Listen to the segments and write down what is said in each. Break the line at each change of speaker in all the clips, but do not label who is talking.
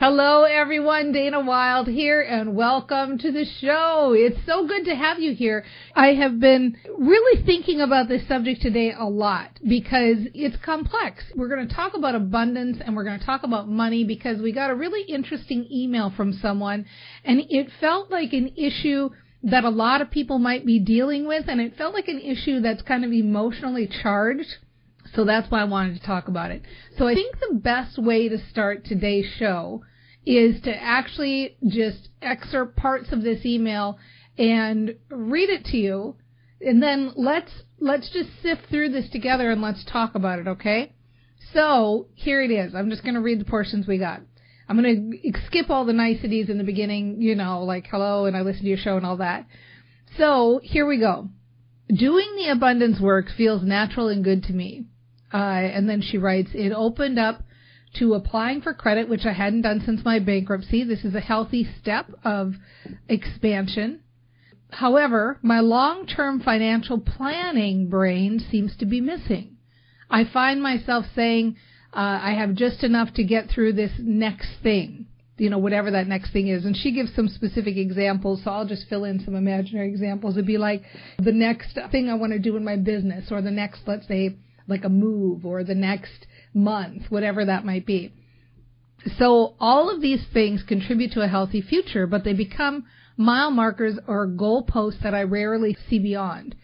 Hello, everyone. Dana Wilde here, and welcome to the show. It's so good to have you here. I have been really thinking about this subject today a lot because it's complex. We're going to talk about abundance and we're going to talk about money because we got a really interesting email from someone, and it felt like an issue that a lot of people might be dealing with, and it felt like an issue that's kind of emotionally charged. So that's why I wanted to talk about it. So I think the best way to start today's show is to actually just excerpt parts of this email and read it to you and then let's let's just sift through this together and let's talk about it, okay? So, here it is. I'm just going to read the portions we got. I'm going to skip all the niceties in the beginning, you know, like hello and I listen to your show and all that. So, here we go. Doing the abundance work feels natural and good to me. Uh, and then she writes, it opened up to applying for credit, which I hadn't done since my bankruptcy. This is a healthy step of expansion. However, my long-term financial planning brain seems to be missing. I find myself saying, uh, I have just enough to get through this next thing, you know, whatever that next thing is. And she gives some specific examples, so I'll just fill in some imaginary examples. It'd be like the next thing I want to do in my business, or the next, let's say, like a move, or the next month, whatever that might be. So all of these things contribute to a healthy future, but they become mile markers or goalposts that I rarely see beyond.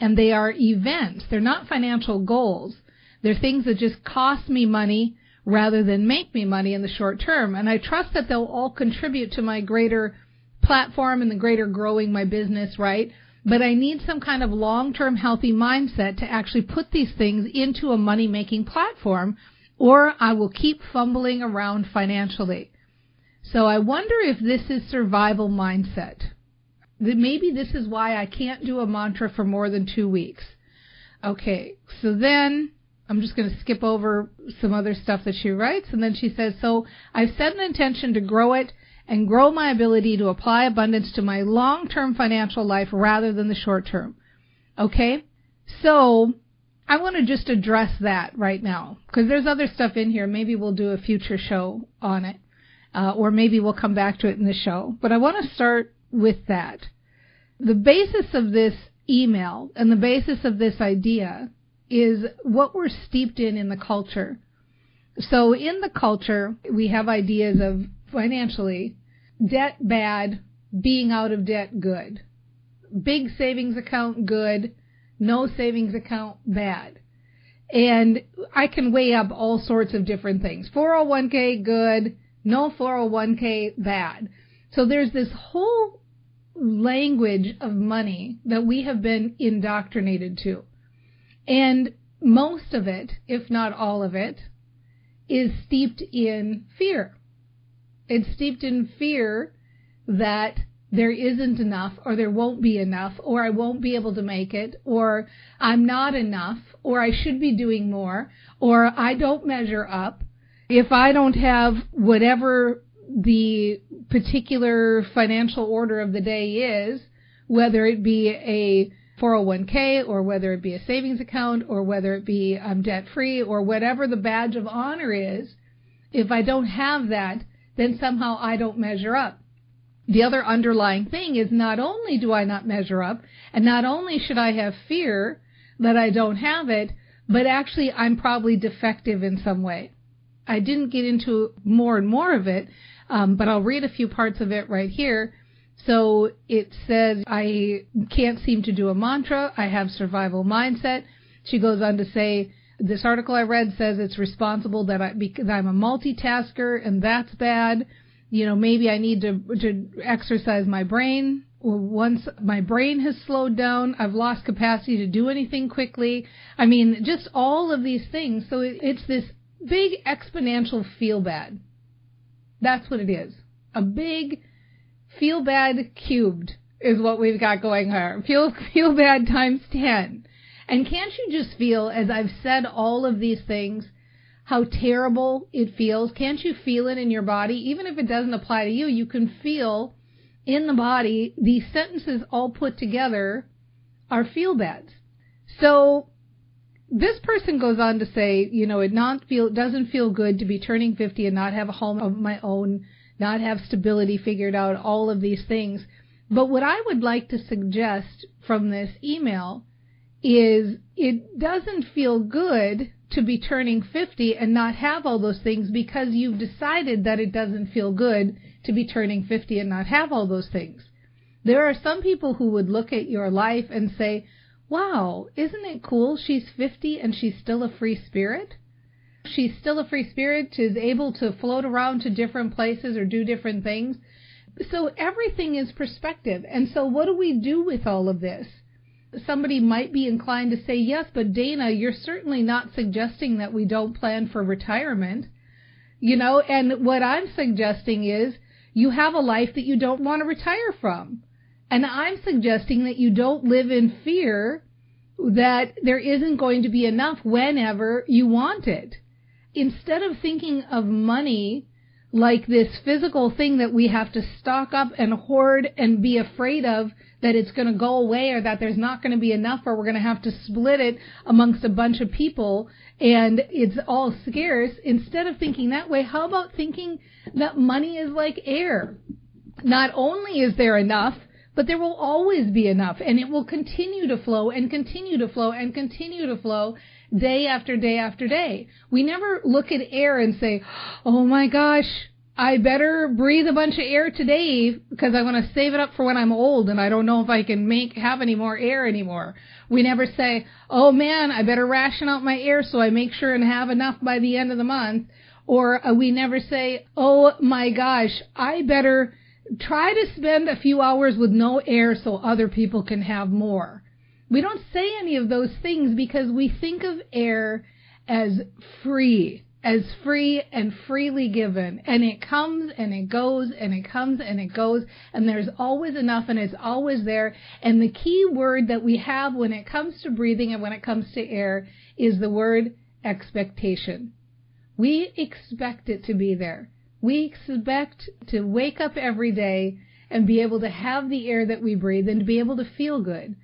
And they are events. They're not financial goals. They're things that just cost me money rather than make me money in the short term. And I trust that they'll all contribute to my greater platform and the greater growing my business, right? But I need some kind of long-term healthy mindset to actually put these things into a money-making platform or I will keep fumbling around financially. So I wonder if this is survival mindset. Maybe this is why I can't do a mantra for more than two weeks. Okay, so then I'm just going to skip over some other stuff that she writes, and then she says, so I've set an intention to grow it and grow my ability to apply abundance to my long-term financial life rather than the short term. Okay? So, I want to just address that right now because there's other stuff in here. Maybe we'll do a future show on it. Uh, or maybe we'll come back to it in the show. But I want to start with that. The basis of this email and the basis of this idea is what we're steeped in in the culture. So in the culture, we have ideas of financially, debt bad, being out of debt good, big savings account good, no savings account bad. And I can weigh up all sorts of different things. 401k good, no 401k bad. So there's this whole language of money that we have been indoctrinated to. And most of it, if not all of it, is steeped in fear. It's steeped in fear that there isn't enough or there won't be enough or I won't be able to make it or I'm not enough or I should be doing more or I don't measure up. If I don't have whatever the particular financial order of the day is, whether it be a 401k or whether it be a savings account or whether it be I'm debt free or whatever the badge of honor is, if I don't have that, then somehow I don't measure up. The other underlying thing is not only do I not measure up, and not only should I have fear that I don't have it, but actually I'm probably defective in some way. I didn't get into more and more of it, um, but I'll read a few parts of it right here. So it says, I can't seem to do a mantra. I have survival mindset. She goes on to say, this article I read says it's responsible that I, because I'm a multitasker and that's bad. You know, maybe I need to, to exercise my brain. Once my brain has slowed down, I've lost capacity to do anything quickly. I mean, just all of these things. So it's this big exponential feel bad. That's what it is. A big feel bad cubed is what we've got going here. Feel feel bad times 10. And can't you just feel as I've said all of these things how terrible it feels? Can't you feel it in your body even if it doesn't apply to you? You can feel in the body these sentences all put together are feel bads. So this person goes on to say, you know, it not feel doesn't feel good to be turning 50 and not have a home of my own, not have stability figured out, all of these things. But what I would like to suggest from this email is it doesn't feel good to be turning 50 and not have all those things because you've decided that it doesn't feel good to be turning 50 and not have all those things. There are some people who would look at your life and say, wow, isn't it cool? She's 50 and she's still a free spirit. She's still a free spirit, is able to float around to different places or do different things. So everything is perspective. And so what do we do with all of this? Somebody might be inclined to say, yes, but Dana, you're certainly not suggesting that we don't plan for retirement. You know, and what I'm suggesting is you have a life that you don't want to retire from. And I'm suggesting that you don't live in fear that there isn't going to be enough whenever you want it. Instead of thinking of money like this physical thing that we have to stock up and hoard and be afraid of that it's going to go away or that there's not going to be enough or we're going to have to split it amongst a bunch of people and it's all scarce, instead of thinking that way, how about thinking that money is like air? Not only is there enough, but there will always be enough and it will continue to flow and continue to flow and continue to flow day after day after day. We never look at air and say, oh my gosh, I better breathe a bunch of air today because I want to save it up for when I'm old and I don't know if I can make have any more air anymore. We never say, "Oh man, I better ration out my air so I make sure and have enough by the end of the month." Or uh, we never say, "Oh my gosh, I better try to spend a few hours with no air so other people can have more. We don't say any of those things because we think of air as free, as free and freely given. And it comes and it goes and it comes and it goes and there's always enough and it's always there. And the key word that we have when it comes to breathing and when it comes to air is the word expectation. We expect it to be there. We expect to wake up every day and be able to have the air that we breathe and to be able to feel good.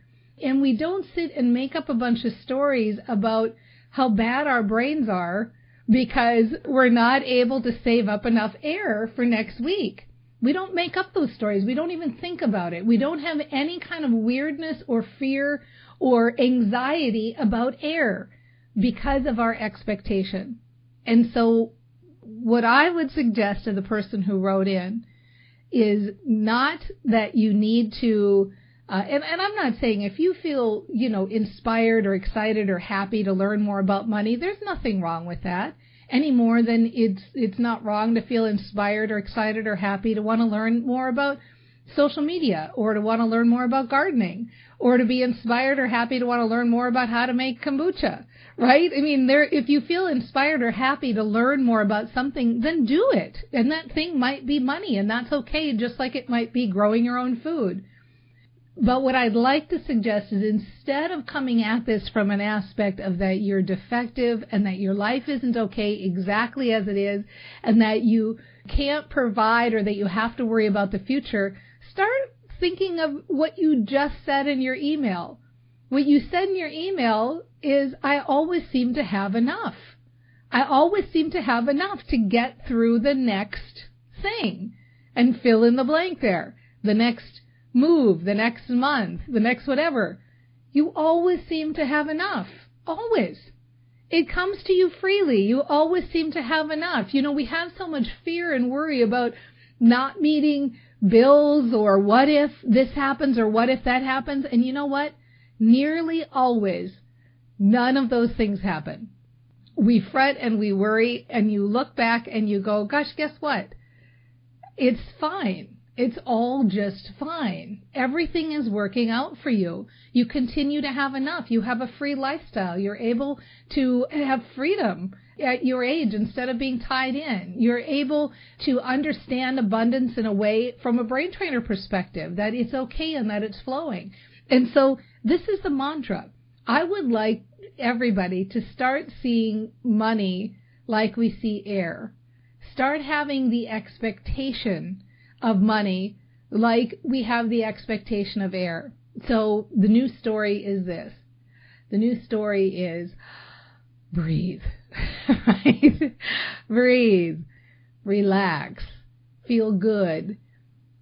And we don't sit and make up a bunch of stories about how bad our brains are because we're not able to save up enough air for next week. We don't make up those stories. We don't even think about it. We don't have any kind of weirdness or fear or anxiety about air because of our expectation. And so what I would suggest to the person who wrote in is not that you need to, uh, and, and I'm not saying if you feel, you know, inspired or excited or happy to learn more about money, there's nothing wrong with that any more than it's, it's not wrong to feel inspired or excited or happy to want to learn more about social media or to want to learn more about gardening or to be inspired or happy to want to learn more about how to make kombucha right? I mean, there, if you feel inspired or happy to learn more about something, then do it. And that thing might be money, and that's okay, just like it might be growing your own food. But what I'd like to suggest is instead of coming at this from an aspect of that you're defective and that your life isn't okay exactly as it is and that you can't provide or that you have to worry about the future, start thinking of what you just said in your email. What you said in your email is, I always seem to have enough. I always seem to have enough to get through the next thing and fill in the blank there. The next move, the next month, the next whatever. You always seem to have enough. Always. It comes to you freely. You always seem to have enough. You know, we have so much fear and worry about not meeting bills or what if this happens or what if that happens. And you know what? Nearly always, none of those things happen. We fret and we worry and you look back and you go, gosh, guess what? It's fine. It's all just fine. Everything is working out for you. You continue to have enough. You have a free lifestyle. You're able to have freedom at your age instead of being tied in. You're able to understand abundance in a way from a brain trainer perspective that it's okay and that it's flowing. And so this is the mantra. I would like everybody to start seeing money like we see air. Start having the expectation of money like we have the expectation of air. So the new story is this. The new story is breathe, right? breathe, relax, feel good.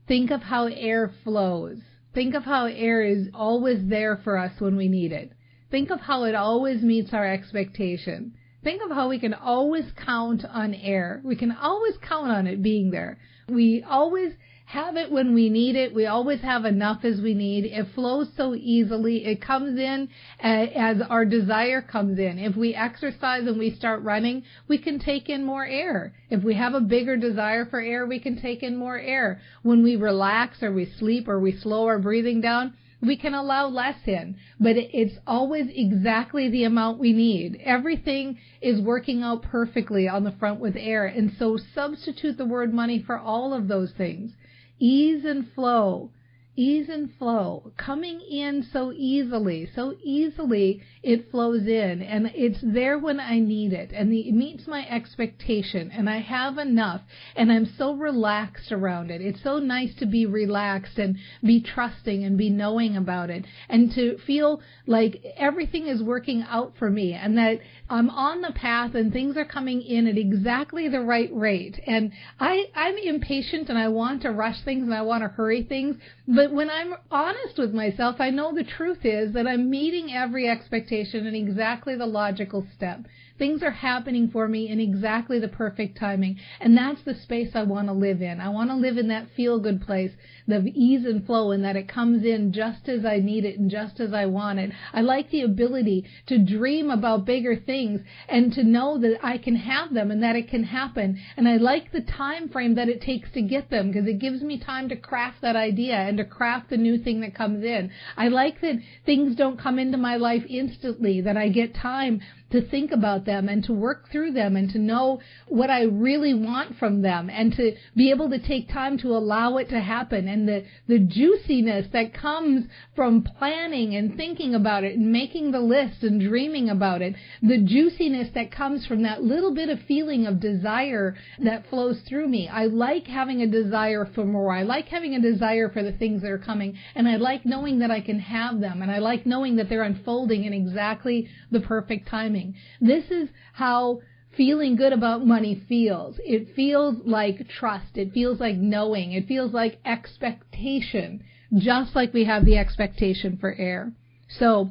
Think of how air flows. Think of how air is always there for us when we need it. Think of how it always meets our expectation. Think of how we can always count on air. We can always count on it being there. We always have it when we need it. We always have enough as we need. It flows so easily. It comes in uh, as our desire comes in. If we exercise and we start running, we can take in more air. If we have a bigger desire for air, we can take in more air. When we relax or we sleep or we slow our breathing down, we can allow less in, but it's always exactly the amount we need. Everything is working out perfectly on the front with air. And so substitute the word money for all of those things. Ease and flow ease and flow, coming in so easily, so easily it flows in and it's there when I need it and the, it meets my expectation and I have enough and I'm so relaxed around it. It's so nice to be relaxed and be trusting and be knowing about it and to feel like everything is working out for me and that I'm on the path and things are coming in at exactly the right rate. And I, I'm impatient and I want to rush things and I want to hurry things, but when I'm honest with myself, I know the truth is that I'm meeting every expectation in exactly the logical step. Things are happening for me in exactly the perfect timing. And that's the space I want to live in. I want to live in that feel good place, the ease and flow, and that it comes in just as I need it and just as I want it. I like the ability to dream about bigger things and to know that I can have them and that it can happen. And I like the time frame that it takes to get them because it gives me time to craft that idea and to craft the new thing that comes in. I like that things don't come into my life instantly, that I get time to think about them and to work through them and to know what I really want from them and to be able to take time to allow it to happen and the, the juiciness that comes from planning and thinking about it and making the list and dreaming about it, the juiciness that comes from that little bit of feeling of desire that flows through me. I like having a desire for more. I like having a desire for the things that are coming and I like knowing that I can have them and I like knowing that they're unfolding in exactly the perfect timing This is how feeling good about money feels. It feels like trust. It feels like knowing. It feels like expectation, just like we have the expectation for air. So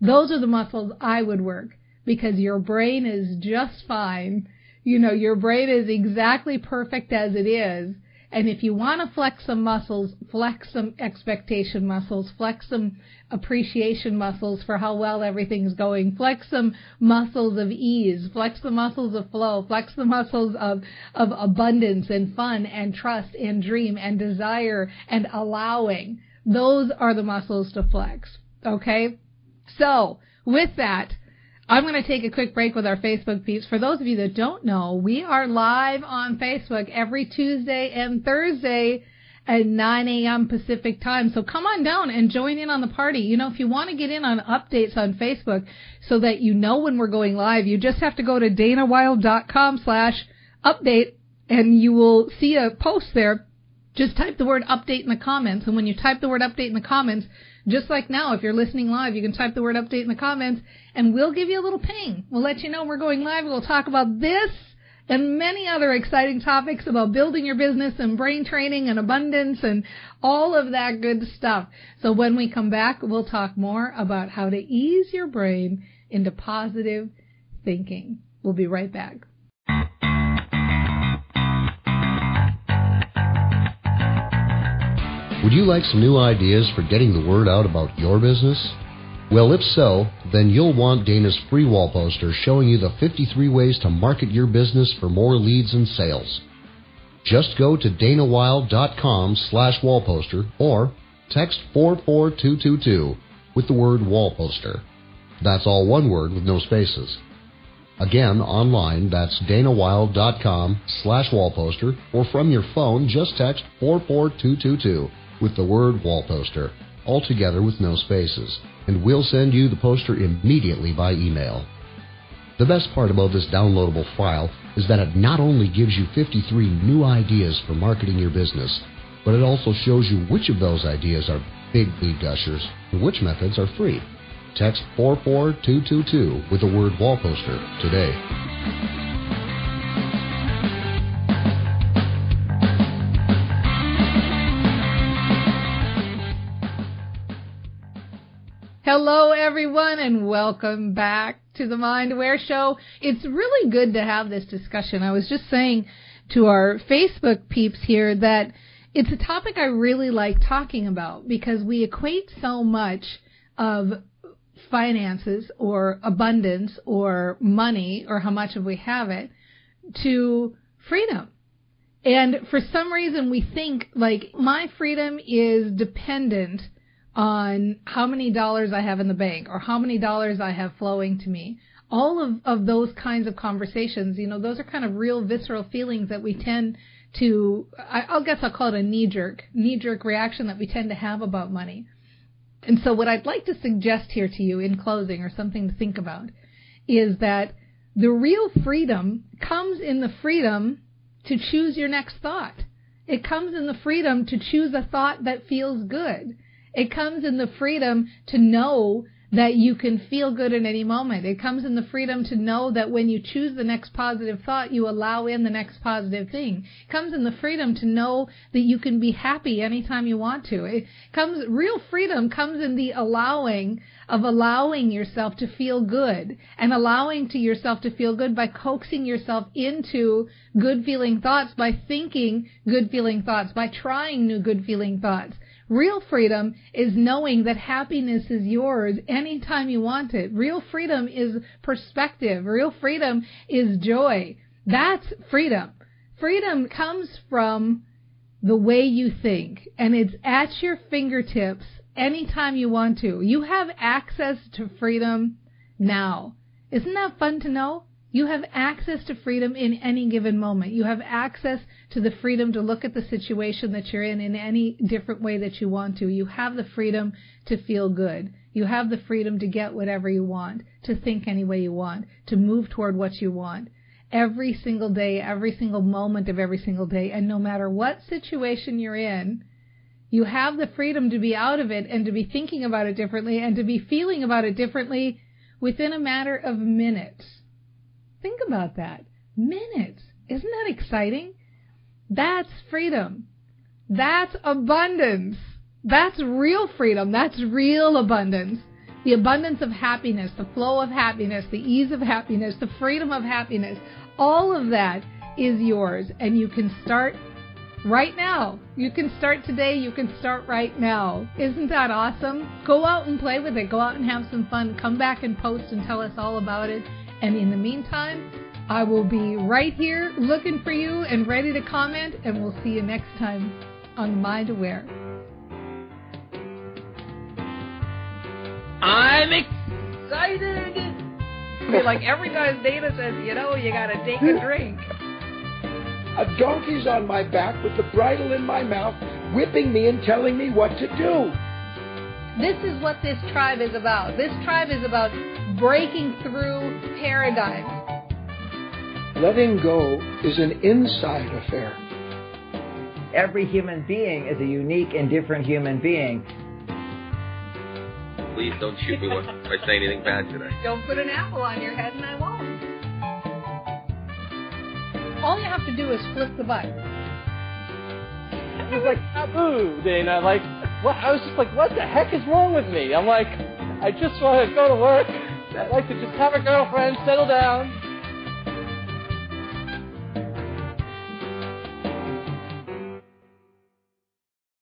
those are the muscles I would work because your brain is just fine. You know, your brain is exactly perfect as it is. And if you want to flex some muscles, flex some expectation muscles, flex some appreciation muscles for how well everything's going, flex some muscles of ease, flex the muscles of flow, flex the muscles of, of abundance and fun and trust and dream and desire and allowing. Those are the muscles to flex. Okay? So, with that, I'm going to take a quick break with our Facebook peeps. For those of you that don't know, we are live on Facebook every Tuesday and Thursday at 9 a.m. Pacific time. So come on down and join in on the party. You know, if you want to get in on updates on Facebook so that you know when we're going live, you just have to go to danawilde.com slash update and you will see a post there. Just type the word update in the comments. And when you type the word update in the comments, just like now, if you're listening live, you can type the word update in the comments and we'll give you a little ping. We'll let you know we're going live. We'll talk about this and many other exciting topics about building your business and brain training and abundance and all of that good stuff. So when we come back, we'll talk more about how to ease your brain into positive thinking. We'll be right back.
Would you like some new ideas for getting the word out about your business? Well, if so, then you'll want Dana's free wall poster showing you the 53 ways to market your business for more leads and sales. Just go to danawilde.com slash wallposter or text 44222 with the word wallposter. That's all one word with no spaces. Again, online, that's danawilde.com slash wallposter or from your phone, just text 44222 with the word wallposter, all together with no spaces and we'll send you the poster immediately by email. The best part about this downloadable file is that it not only gives you 53 new ideas for marketing your business, but it also shows you which of those ideas are big lead gushers and which methods are free. Text 44222 with the word wall poster today.
Everyone, and welcome back to the Mind Aware Show. It's really good to have this discussion. I was just saying to our Facebook peeps here that it's a topic I really like talking about because we equate so much of finances or abundance or money or how much of we have it to freedom. And for some reason we think like my freedom is dependent on how many dollars I have in the bank or how many dollars I have flowing to me. All of, of those kinds of conversations, you know, those are kind of real visceral feelings that we tend to, I, I guess I'll call it a knee jerk, knee jerk reaction that we tend to have about money. And so what I'd like to suggest here to you in closing or something to think about is that the real freedom comes in the freedom to choose your next thought. It comes in the freedom to choose a thought that feels good. It comes in the freedom to know that you can feel good in any moment. It comes in the freedom to know that when you choose the next positive thought, you allow in the next positive thing. It comes in the freedom to know that you can be happy anytime you want to. It comes, real freedom comes in the allowing of allowing yourself to feel good and allowing to yourself to feel good by coaxing yourself into good feeling thoughts by thinking good feeling thoughts, by trying new good feeling thoughts. Real freedom is knowing that happiness is yours anytime you want it. Real freedom is perspective. Real freedom is joy. That's freedom. Freedom comes from the way you think, and it's at your fingertips anytime you want to. You have access to freedom now. Isn't that fun to know? You have access to freedom in any given moment. You have access to the freedom to look at the situation that you're in in any different way that you want to. You have the freedom to feel good. You have the freedom to get whatever you want, to think any way you want, to move toward what you want. Every single day, every single moment of every single day, and no matter what situation you're in, you have the freedom to be out of it and to be thinking about it differently and to be feeling about it differently within a matter of minutes. Think about that. Minutes. Isn't that exciting? That's freedom. That's abundance. That's real freedom. That's real abundance. The abundance of happiness, the flow of happiness, the ease of happiness, the freedom of happiness. All of that is yours and you can start right now. You can start today. You can start right now. Isn't that awesome? Go out and play with it. Go out and have some fun. Come back and post and tell us all about it. And in the meantime, I will be right here looking for you and ready to comment, and we'll see you next time on Mind Aware.
I'm excited! Like every time Dana says, you know, you gotta take a drink.
A donkey's on my back with the bridle in my mouth, whipping me and telling me what to do.
This is what this tribe is about. This tribe is about breaking through paradigms.
Letting go is an inside affair.
Every human being is a unique and different human being.
Please don't shoot me if I say anything bad today.
Don't put an apple on your head and I won't. All you have to do is flip the button.
It was like taboo, Dana. Like, what? I was just like, what the heck is wrong with me? I'm like, I just want to go to work. I like to just have a girlfriend, settle down.